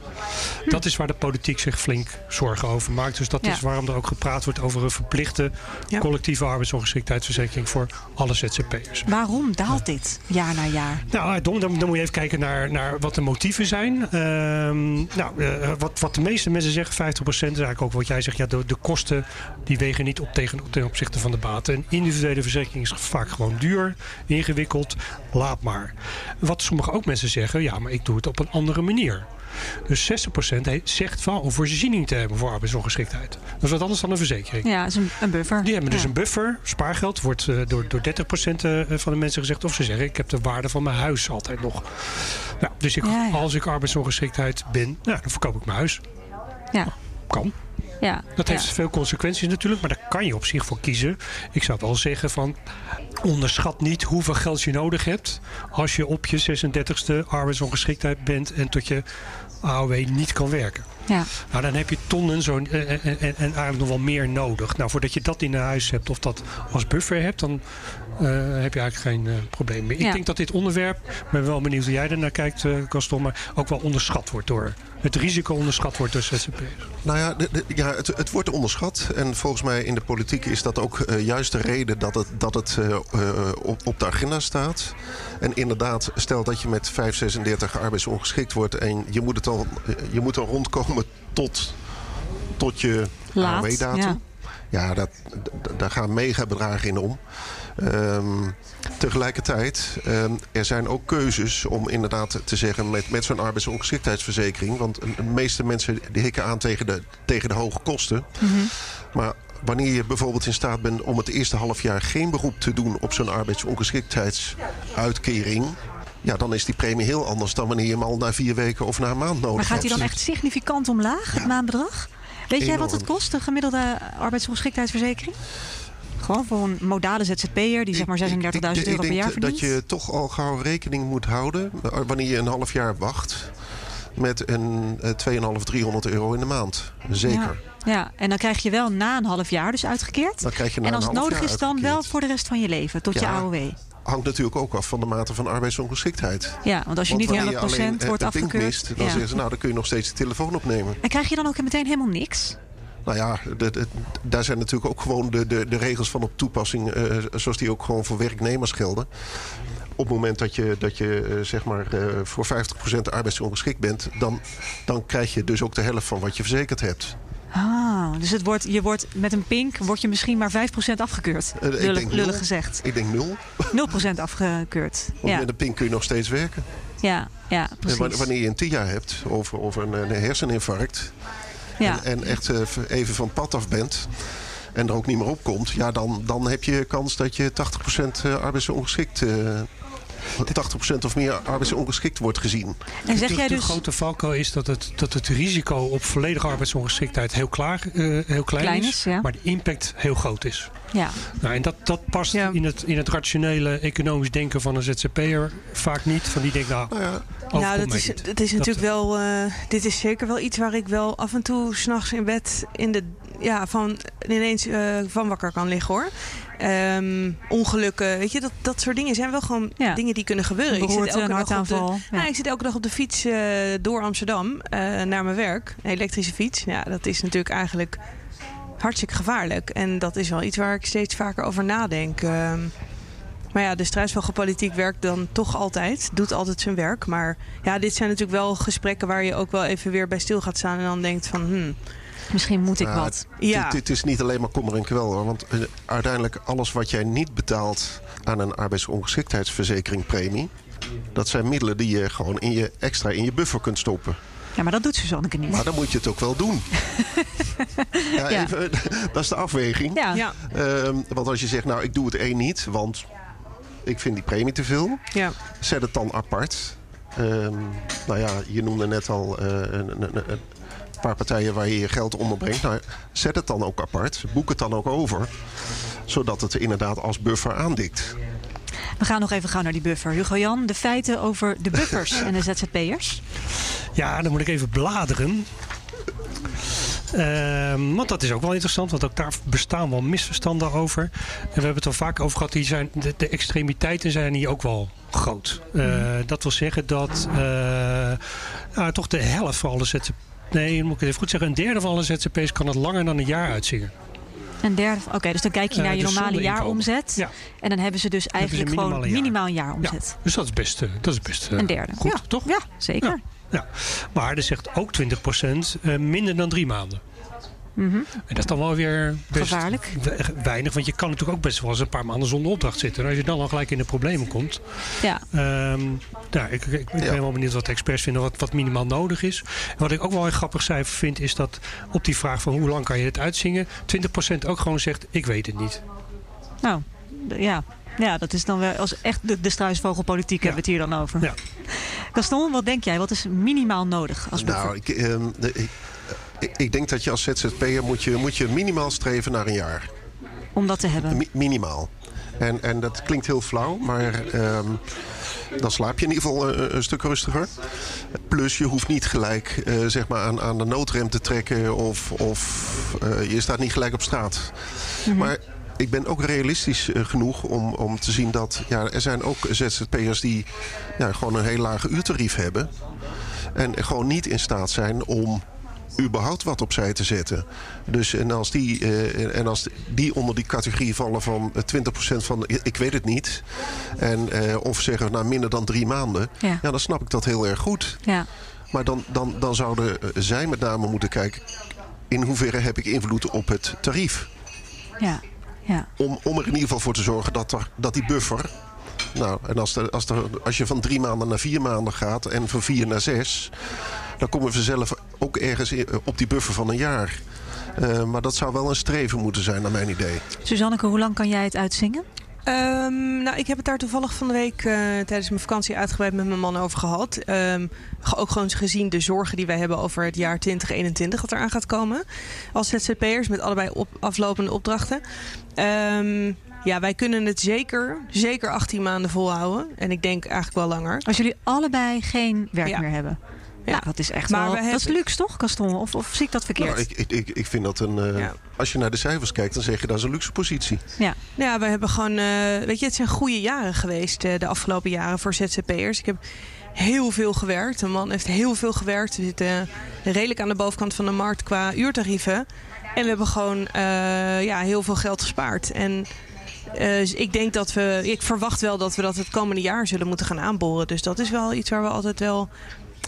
Hm. Dat is waar de politiek zich flink zorgen over maakt. Dus dat ja. is waarom er ook gepraat wordt over een verplichte ja. collectieve arbeidsongeschiktheidsverzekering voor alle ZZP'ers. Waarom daalt dit jaar na jaar? Nou, dan, dan, dan moet je even kijken naar, naar wat de motieven zijn. Um, nou, uh, wat, wat de meeste mensen zeggen, 50% is eigenlijk ook wat jij zegt. Ja, de, de kosten die wegen niet op tegen, ten opzichte van de baten. Een individuele verzekering is vaak gewoon duur, ingewikkeld. Laat maar. Wat sommige ook mensen zeggen, ja, maar ik doe het op een andere manier. Dus 60% zegt van om voorziening te hebben voor arbeidsongeschiktheid. Dat is wat anders dan een verzekering. Ja, is een, een buffer. Die hebben dus een buffer. Spaargeld wordt uh, door, door 30% uh, van de mensen gezegd. Of ze zeggen, ik heb de waarde van mijn huis altijd nog. Nou, dus ik, ja, ja. als ik arbeidsongeschiktheid ben, nou, dan verkoop ik mijn huis. Ja. Kan. Ja, dat heeft ja. veel consequenties natuurlijk, maar daar kan je op zich voor kiezen. Ik zou wel zeggen van onderschat niet hoeveel geld je nodig hebt als je op je 36e arbeidsongeschiktheid bent en tot je AOW niet kan werken. Ja. Nou, dan heb je tonnen zo, en, en, en, eigenlijk nog wel meer nodig. Nou, voordat je dat in huis hebt of dat als buffer hebt, dan uh, heb je eigenlijk geen uh, probleem meer. Ik denk dat dit onderwerp, ik ben wel benieuwd hoe jij er naar kijkt, uh, Gaston, maar ook wel onderschat wordt door het risico onderschat wordt door ZZP'ers. Nou ja, de, de, ja het, het wordt onderschat. En volgens mij in de politiek is dat ook uh, juist de reden dat het, dat het uh, uh, op, op de agenda staat. En inderdaad, stel dat je met 536 arbeidsongeschikt wordt en je moet, het al, je moet al rondkomen tot, tot je AOW-datum. ja. Ja, dat, daar gaan megabedragen in om. Um, tegelijkertijd, um, er zijn ook keuzes om inderdaad te zeggen met, met zo'n arbeidsongeschiktheidsverzekering. Want de meeste mensen die hikken aan tegen de, tegen de hoge kosten. Mhm. Maar wanneer je bijvoorbeeld in staat bent om het eerste half jaar geen beroep te doen op zo'n arbeidsongeschiktheidsuitkering. Ja, dan is die premie heel anders dan wanneer je hem al na vier weken of na een maand nodig Maar gaat hij hebt. dan echt significant omlaag, het maandbedrag? Weet jij wat het kost, de gemiddelde arbeidsongeschiktheidsverzekering? Gewoon voor een modale ZZP'er die zeg maar 36.000 Ik- ik- ik euro per denk jaar verdient? dat je toch al gauw rekening moet houden eh, wanneer je een half jaar wacht met een eh, 2,5, 300 euro in de maand. Zeker. Ja, ja, en dan krijg je wel na een half jaar dus uitgekeerd. Dan krijg je na en als een het nodig jaar is, dan wel voor de rest van je leven, tot je. AOW. Hangt natuurlijk ook af van de mate van arbeidsongeschiktheid. Ja, want als je Want niet wanneer 100% je alleen, eh, wordt afgekeurd. mist, dan ja. zeggen ze, nou, dan kun je nog steeds de telefoon opnemen. En krijg je dan ook meteen helemaal niks? Nou ja, de, de- daar zijn natuurlijk ook gewoon de, de, de regels van op toepassing, eh, zoals die ook gewoon voor werknemers gelden. Op het moment dat je, dat je eh, zeg maar eh, voor 50% arbeidsongeschikt bent, dan, dan krijg je dus ook de helft van wat je verzekerd hebt. Ah, dus het wordt, je wordt met een pink word je misschien maar 5% afgekeurd. Ik Lullig, denk lullig nul. gezegd. Ik denk nul, 0% afgekeurd. want Ja, met een pink kun je nog steeds werken. ja, ja En precies. wanneer je een TIA hebt of, of een, een herseninfarct Ja. en, en echt eh, even van pad af bent en er ook niet meer op komt, ja, dan, dan heb je kans dat je 80% eh, arbeidsongeschikt, 80% of meer arbeidsongeschikt wordt gezien. En zeg de, jij de dus... grote valkuil is dat het, dat het risico op volledige arbeidsongeschiktheid heel, klaar, eh, heel klein, Klein is, is, ja. maar de impact heel groot is. Ja, Nou, en dat, dat past Ja. in, het, in het rationele economisch denken van een ZZP'er vaak niet. Van die denkt, nou, Nou ja, Ja, dat is, dat is natuurlijk Dat- wel. eh, dit is zeker wel iets waar ik wel af en toe s'nachts in bed in de, ja, van, ineens eh, van wakker kan liggen hoor. Ehm, ongelukken, weet je, dat, dat soort dingen zijn wel gewoon Ja. dingen die kunnen gebeuren. Ik zit elke dag op de. Ja. nou, ik zit elke dag op de fiets eh, door Amsterdam eh, naar mijn werk. Een elektrische fiets. Ja, dat is natuurlijk eigenlijk hartstikke gevaarlijk. En dat is wel iets waar ik steeds vaker over nadenk. Ehm, maar ja, de strijdsvogelpolitiek werkt dan toch altijd. Doet altijd zijn werk. Maar ja, dit zijn natuurlijk wel gesprekken waar je ook wel even weer bij stil gaat staan. En dan denkt van, hmm, Misschien moet ik Ja, wat. ja. Het, het is niet alleen maar kommer en kwel hoor. Want eh, uiteindelijk alles wat jij niet betaalt aan een arbeidsongeschiktheidsverzekeringpremie. Dat zijn middelen die je gewoon in je, extra in je buffer kunt stoppen. Ja, maar dat doet Suzanneke niet. Maar dan moet je het ook wel doen. <laughs> ja, Ja. Even, <laughs> dat is de afweging. Ja, Ja, Ehm, want als je zegt, nou ik doe het één niet, want ik vind die premie te veel. ja. Zet het dan apart. Ehm, nou ja, je noemde net al eh, een, een, een- een paar partijen waar je je geld onderbrengt. Nou, zet het dan ook apart. Boek het dan ook over. Zodat het inderdaad als buffer aandikt. we gaan nog even gauw naar die buffer. Hugo Jan, de feiten over de buffers en de ZZP'ers. Ja, dan moet ik even bladeren. Ehm, want dat is ook wel interessant, want ook daar bestaan wel misverstanden over. En we hebben het al vaak over gehad, die zijn, de, de extremiteiten zijn hier ook wel groot. Eh, Dat wil zeggen dat eh, nou, toch de helft van alle ZZP'ers, nee, moet ik het even goed zeggen, een derde van alle ZZP'ers kan het langer dan een jaar uitzingen. Een derde. Oké, dus dan kijk je Eh, naar je dus normale jaaromzet. Ja. En dan hebben ze dus ze eigenlijk gewoon jaar. minimaal een Ja, jaaromzet. dus dat is best, eh, dat is best eh, Een derde. goed, ja. toch? Ja, zeker. Ja. Maar er zegt ook 20% eh, minder dan drie maanden. Mhm. En dat is dan wel weer best Gevaarlijk. we- weinig. Want je kan natuurlijk ook best wel eens een paar maanden zonder opdracht zitten. En als je dan al gelijk in de problemen komt. Ja. ehm nou, ik, ik, ik ben Ja. wel benieuwd wat de experts vinden. Wat, wat minimaal nodig is. En wat ik ook wel een grappig cijfer vind. Is dat op die vraag van hoe lang kan je het uitzingen. 20% ook gewoon zegt ik weet het niet. Nou, ja. Ja, dat is dan wel als echt de, de struisvogelpolitiek hebben we het hier dan over. Ja. Gaston, wat denk jij? Wat is minimaal nodig als? Nou, ik, ehm, de- ik, ik, ik denk dat je als ZZP'er moet je, moet je minimaal streven naar een jaar. Om dat te hebben. Mi- minimaal. En, en dat klinkt heel flauw, maar ehm, dan slaap je in ieder geval eh, een stuk rustiger. Plus je hoeft niet gelijk eh, zeg maar aan, aan de noodrem te trekken of, of eh, je staat niet gelijk op straat. Maar ik ben ook realistisch genoeg om, om te zien dat ja, er zijn ook ZZP'ers die ja, gewoon een heel laag uurtarief hebben. En gewoon niet in staat zijn om überhaupt wat opzij te zetten. Dus en als die, eh, en als die onder die categorie vallen van eh, 20% van ik weet het niet. En, eh, of zeggen nou minder dan drie maanden. Ja. Ja, dan snap ik dat heel erg goed. Ja. Maar dan, dan, dan zouden eh, zij met name moeten kijken. In hoeverre heb ik invloed op het tarief? Ja. Ja. Om, om er in ieder geval voor te zorgen dat, er, dat die buffer. Nou, en als, de, als, de, als je van drie maanden naar vier maanden gaat en van vier naar zes. Dan komen we zelf ook ergens op die buffer van een jaar. Eh, maar dat zou wel een streven moeten zijn, naar mijn idee. Suzanneke, hoe lang kan jij het uitzingen? Um, nou, ik heb het daar toevallig van de week uh, tijdens mijn vakantie uitgebreid met mijn man over gehad. Um, ook gewoon gezien de zorgen die wij hebben over het jaar 2021 dat eraan gaat komen. Als ZZP'ers met allebei op, aflopende opdrachten. Um, ja, wij kunnen het zeker, zeker 18 maanden volhouden. En ik denk eigenlijk wel langer. Als jullie allebei geen werk ja. meer hebben. Ja, nou, dat is echt maar wel... Hebben... Dat is luxe toch, Gaston? Of, of zie ik dat verkeerd? Nou, ik, ik, ik vind dat een... Uh, ja. Als je naar de cijfers kijkt, dan zeg je dat is een luxe positie. Ja, ja we hebben gewoon... Uh, weet je, het zijn goede jaren geweest uh, de afgelopen jaren voor ZZP'ers. Ik heb heel veel gewerkt. Een man heeft heel veel gewerkt. We zitten redelijk aan de bovenkant van de markt qua uurtarieven. En we hebben gewoon ja, heel veel geld gespaard. En dus ik denk dat we, ik verwacht wel dat we dat het komende jaar zullen moeten gaan aanboren. Dus dat is wel iets waar we altijd wel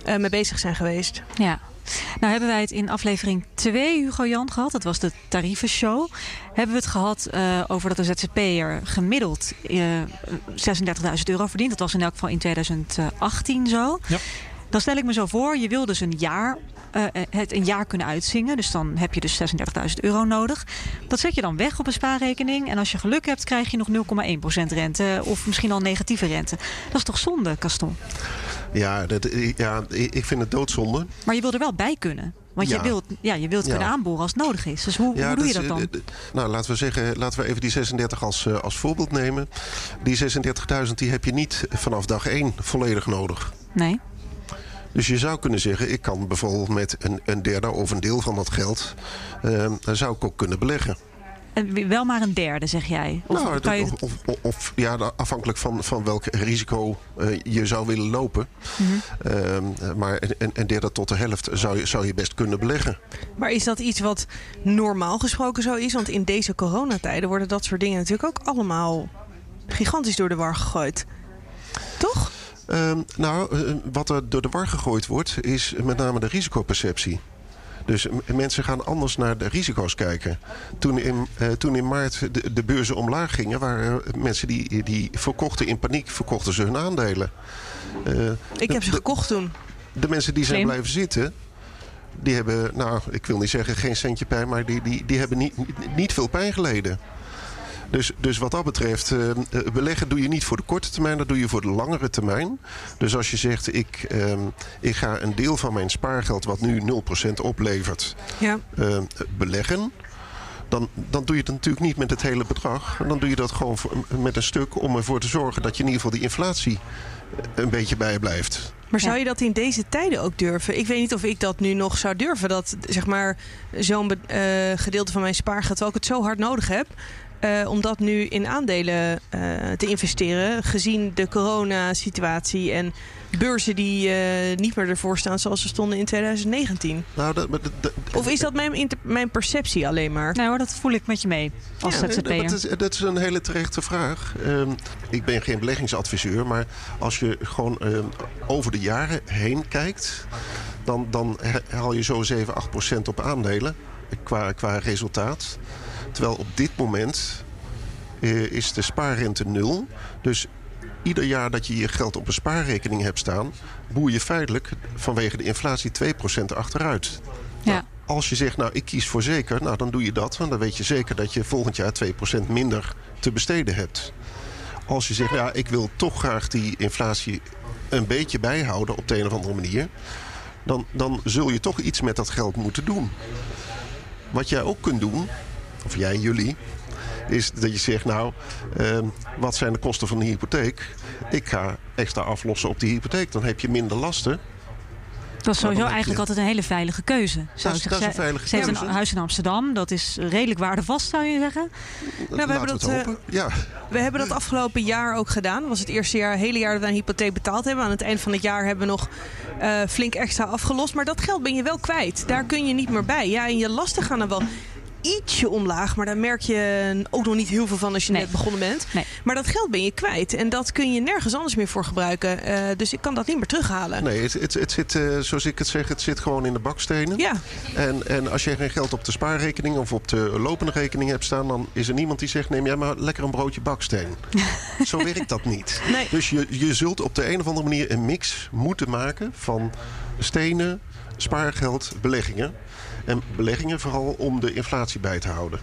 uh, mee bezig zijn geweest. Ja. Nou hebben wij het in aflevering 2 Hugo Jan gehad. Dat was de tariefenshow. Hebben we het gehad uh, over dat de ZZP'er gemiddeld uh, 36.000 euro verdient. Dat was in elk geval in 2018 zo. Ja. Dan stel ik me zo voor, je wil dus een jaar uh, het een jaar kunnen uitzingen. Dus dan heb je dus 36.000 euro nodig. Dat zet je dan weg op een spaarrekening. En als je geluk hebt, krijg je nog 0,1% rente. Of misschien al negatieve rente. Dat is toch zonde, Caston? Ja, dat, ja, ik vind het doodzonde. Maar je wil er wel bij kunnen. Want je wilt, ja, je wilt kunnen aanboren als het nodig is. Dus hoe, hoe doe je dat dan? Nou, laten we zeggen, laten we even die 36 als, uh, als voorbeeld nemen. Die 36.000 die heb je niet vanaf dag 1 volledig nodig. Nee. Dus je zou kunnen zeggen, ik kan bijvoorbeeld met een, een derde of een deel van dat geld... Uh, zou ik ook kunnen beleggen. En wel maar een derde, zeg jij? Of, nou, kan je... of, of, of, ja, afhankelijk van, van welk risico uh, je zou willen lopen. Mm -hmm. uh, maar een, een, derde tot de helft zou je, zou je best kunnen beleggen. Maar is dat iets wat normaal gesproken zo is? Want in deze coronatijden worden dat soort dingen natuurlijk ook allemaal gigantisch door de war gegooid. Toch? Uh, nou, uh, wat er door de war gegooid wordt, is met name de risicoperceptie. Dus mensen gaan anders naar de risico's kijken. Toen in, uh, toen in maart de, de, beurzen omlaag gingen, waren mensen die, die verkochten in paniek, verkochten ze hun aandelen. Uh, Ik heb ze gekocht toen. De mensen die zijn blijven zitten, die hebben, nou, ik wil niet zeggen geen centje pijn, maar die, die, die hebben niet, niet veel pijn geleden. Dus, dus wat dat betreft, uh, beleggen doe je niet voor de korte termijn, dat doe je voor de langere termijn. Dus als je zegt, ik, uh, ik ga een deel van mijn spaargeld, wat nu 0% oplevert, ja. uh, beleggen. Dan, dan doe je het natuurlijk niet met het hele bedrag. Dan doe je dat gewoon voor, met een stuk om ervoor te zorgen dat je in ieder geval die inflatie een beetje bijblijft. Maar zou je dat in deze tijden ook durven? Ik weet niet of ik dat nu nog zou durven. Dat zeg maar zo'n uh, gedeelte van mijn spaargeld, terwijl ik het zo hard nodig heb, uh, om dat nu in aandelen uh, te investeren, gezien de coronasituatie en beurzen die uh, niet meer ervoor staan zoals ze stonden in 2019? Nou, dat, dat, dat, of is dat mijn, mijn perceptie alleen maar? Nou hoor, dat voel ik met je mee als ja, ZZP'er. Dat is, dat is een hele terechte vraag. Um, ik ben geen beleggingsadviseur, maar als je gewoon um, over de jaren heen kijkt, dan, dan haal je zo 7, 8 procent op aandelen qua, qua resultaat. Terwijl op dit moment uh, is de spaarrente nul. Dus ieder jaar dat je je geld op een spaarrekening hebt staan... boer je feitelijk vanwege de inflatie 2% achteruit. Ja. Nou, als je zegt, nou ik kies voor zeker, nou dan doe je dat. Want dan weet je zeker dat je volgend jaar 2% minder te besteden hebt. Als je zegt, ja ik wil toch graag die inflatie een beetje bijhouden op de een of andere manier... dan, dan zul je toch iets met dat geld moeten doen. Wat jij ook kunt doen, of jij, jullie, is dat je zegt, nou, uh, wat zijn de kosten van de hypotheek? Ik ga extra aflossen op die hypotheek. Dan heb je minder lasten. Dat is sowieso eigenlijk altijd een hele veilige keuze. Zou dat, is, dat is een veilige Ze heeft een huis in Amsterdam. Dat is redelijk waardevast, zou je zeggen. Nou, we, hebben dat, uh, ja. we hebben dat afgelopen jaar ook gedaan. Dat was het eerste jaar, hele jaar dat we een hypotheek betaald hebben. Aan het eind van het jaar hebben we nog uh, flink extra afgelost. Maar dat geld ben je wel kwijt. Daar kun je niet meer bij. Ja, en je lasten gaan er wel ietsje omlaag. Maar daar merk je ook nog niet heel veel van als je net begonnen bent. Nee. Maar dat geld ben je kwijt. En dat kun je nergens anders meer voor gebruiken. Uh, dus ik kan dat niet meer terughalen. Nee, het, het, het zit, uh, zoals ik het zeg, het zit gewoon in de bakstenen. Ja. En, en als je geen geld op de spaarrekening of op de lopende rekening hebt staan... dan is er niemand die zegt, neem jij maar lekker een broodje baksteen. <laughs> Zo werkt dat niet. Nee. Dus je, je zult op de een of andere manier een mix moeten maken van stenen, spaargeld, beleggingen. En beleggingen vooral om de inflatie bij te houden.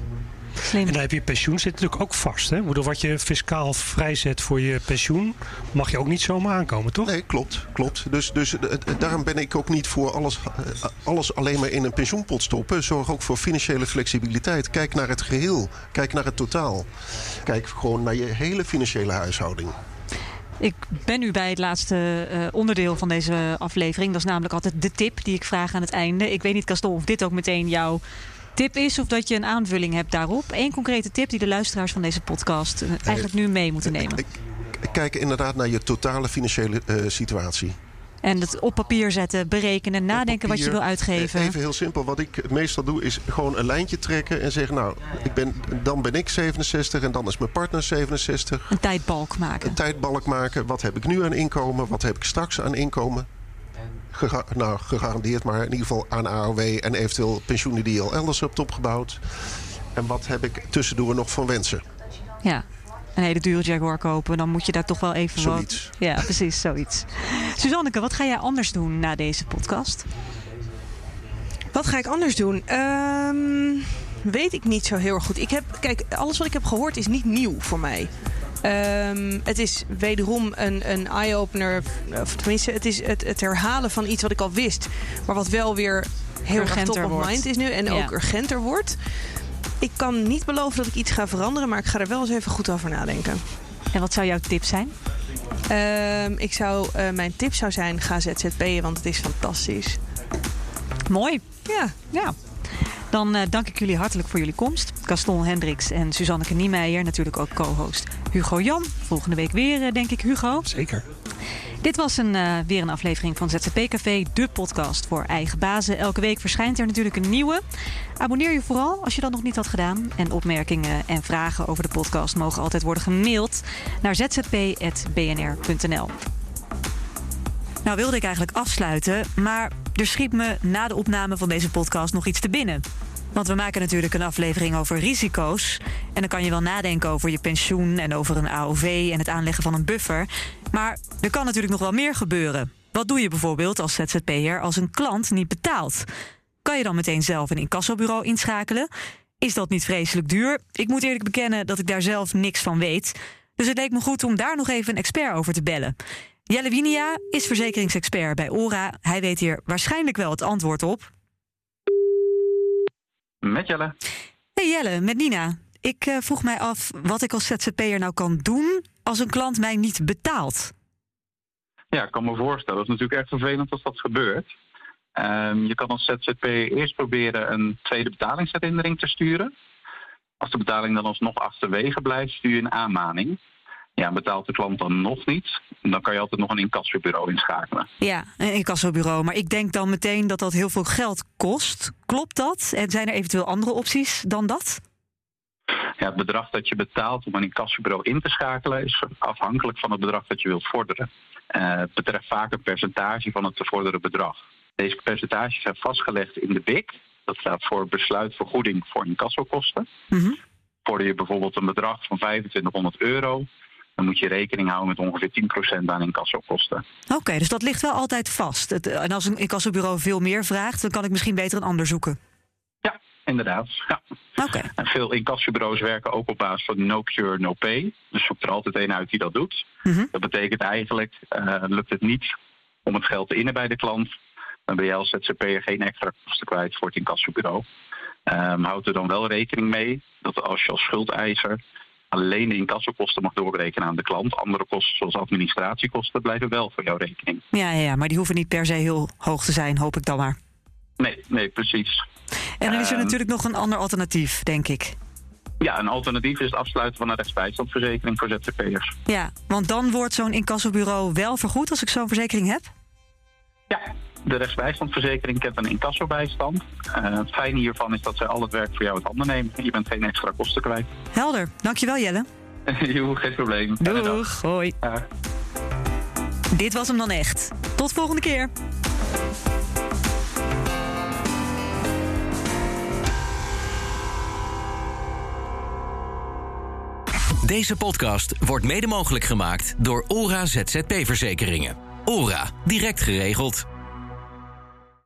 Slim. En dan heb je pensioen zit natuurlijk ook vast. Hè? Bedoel, wat je fiscaal vrijzet voor je pensioen, mag je ook niet zomaar aankomen, toch? Nee, klopt. klopt. Dus, dus daarom ben ik ook niet voor alles, eh, alles alleen maar in een pensioenpot stoppen. Zorg ook voor financiële flexibiliteit. Kijk naar het geheel. Kijk naar het totaal. Kijk gewoon naar je hele financiële huishouding. Ik ben nu bij het laatste eh, onderdeel van deze aflevering. Dat is namelijk altijd de tip die ik vraag aan het einde. Ik weet niet, Castor, of dit ook meteen jouw tip is... of dat je een aanvulling hebt daarop. Eén concrete tip die de luisteraars van deze podcast... eh, eigenlijk nu mee moeten nemen. Kijk inderdaad naar je totale financiële eh, situatie. En het op papier zetten, berekenen, nadenken wat je wil uitgeven. eh, Even heel simpel. Wat ik meestal doe is gewoon een lijntje trekken en zeggen... nou, ik ben, dan ben ik 67 en dan is mijn partner 67. Een tijdbalk maken. Een tijdbalk maken. Wat heb ik nu aan inkomen? Wat heb ik straks aan inkomen? Gega- nou, gegarandeerd maar in ieder geval aan AOW... en eventueel pensioenen die je al elders hebt opgebouwd. En wat heb ik tussendoor nog van wensen? Ja. Een hele dure Jaguar kopen, dan moet je daar toch wel even wat... Zoiets. Ja, precies, zoiets. <laughs> Suzanneke, wat ga jij anders doen na deze podcast? Wat ga ik anders doen? Ehm, weet ik niet zo heel erg goed. Ik heb, kijk, alles wat ik heb gehoord is niet nieuw voor mij. Ehm, het is wederom een, een eye-opener. Of tenminste, het is het, het herhalen van iets wat ik al wist. Maar wat wel weer heel erg Urgenter top of wordt. mind is nu. En Ja. ook urgenter wordt. Ik kan niet beloven dat ik iets ga veranderen. Maar ik ga er wel eens even goed over nadenken. En wat zou jouw tip zijn? Ehm, ik zou, eh, mijn tip zou zijn, ga ZZP'en, want het is fantastisch. Mooi. Ja, Ja. Dan eh, dank ik jullie hartelijk voor jullie komst. Gaston Hendricks en Suzanneke Niemeyer. Natuurlijk ook co-host Hugo Jan. Volgende week weer, eh, denk ik, Hugo. Zeker. Dit was een, eh, weer een aflevering van ZZP Café, de podcast voor eigen bazen. Elke week verschijnt er natuurlijk een nieuwe. Abonneer je vooral als je dat nog niet had gedaan. En opmerkingen en vragen over de podcast mogen altijd worden gemaild naar zzp.bnr.nl. Nou wilde ik eigenlijk afsluiten, maar er schiet me na de opname van deze podcast nog iets te binnen. Want we maken natuurlijk een aflevering over risico's. En dan kan je wel nadenken over je pensioen en over een AOV en het aanleggen van een buffer. Maar er kan natuurlijk nog wel meer gebeuren. Wat doe je bijvoorbeeld als ZZP'er als een klant niet betaalt? Kan je dan meteen zelf een incassobureau inschakelen? Is dat niet vreselijk duur? Ik moet eerlijk bekennen dat ik daar zelf niks van weet. Dus het leek me goed om daar nog even een expert over te bellen. Jelle Winia is verzekeringsexpert bij ORA. Hij weet hier waarschijnlijk wel het antwoord op. Met Jelle. Hey Jelle, met Nina. Ik eh, vroeg mij af wat ik als ZZP'er nou kan doen als een klant mij niet betaalt. Ja, ik kan me voorstellen. Het is natuurlijk echt vervelend als dat gebeurt. Ehm, je kan als ZZP eerst proberen een tweede betalingsherinnering te sturen. Als de betaling dan alsnog achterwege blijft, stuur je een aanmaning. Ja, betaalt de klant dan nog niet, dan kan je altijd nog een incassobureau inschakelen. Ja, een incassobureau. Maar ik denk dan meteen dat dat heel veel geld kost. Klopt dat? En zijn er eventueel andere opties dan dat? Ja, het bedrag dat je betaalt om een incassobureau in te schakelen is afhankelijk van het bedrag dat je wilt vorderen. Eh, het betreft vaak een percentage van het te vorderen bedrag. Deze percentages zijn vastgelegd in de BIC. Dat staat voor besluit vergoeding voor incassokosten. Vorder je bijvoorbeeld een bedrag van 2500 euro, dan moet je rekening houden met ongeveer 10% aan incassokosten. Oké, dus dat ligt wel altijd vast. Het, en als een incassobureau veel meer vraagt, dan kan ik misschien beter een ander zoeken. Ja, inderdaad. Ja. Oké. En veel incassobureaus werken ook op basis van no cure, no pay. Dus zoek er altijd een uit die dat doet. Mhm. Dat betekent eigenlijk, eh, lukt het niet om het geld te innen bij de klant, dan ben je als ZZP'er geen extra kosten kwijt voor het incassobureau. Ehm houd er dan wel rekening mee dat als je als schuldeiser alleen de incassokosten mag doorberekenen aan de klant, andere kosten zoals administratiekosten blijven wel voor jouw rekening. Ja, ja, ja, maar die hoeven niet per se heel hoog te zijn, hoop ik dan maar. Nee, nee, precies. En dan is er Ehm. natuurlijk nog een ander alternatief, denk ik. Ja, een alternatief is het afsluiten van een rechtsbijstandverzekering voor ZZP'ers. Ja, want dan wordt zo'n incassobureau wel vergoed als ik zo'n verzekering heb? Ja, de rechtsbijstandverzekering kent een incassobijstand. Eh het fijne hiervan is dat zij al het werk voor jou uit handen nemen. Je bent geen extra kosten kwijt. <laughs> Helder. Dankjewel Jelle. Jo, geen probleem. Dag. Doeg. Hoi. Ja. Dit was hem dan echt. Tot volgende keer. Deze podcast wordt mede mogelijk gemaakt door ORA ZZP Verzekeringen. ORA, direct geregeld.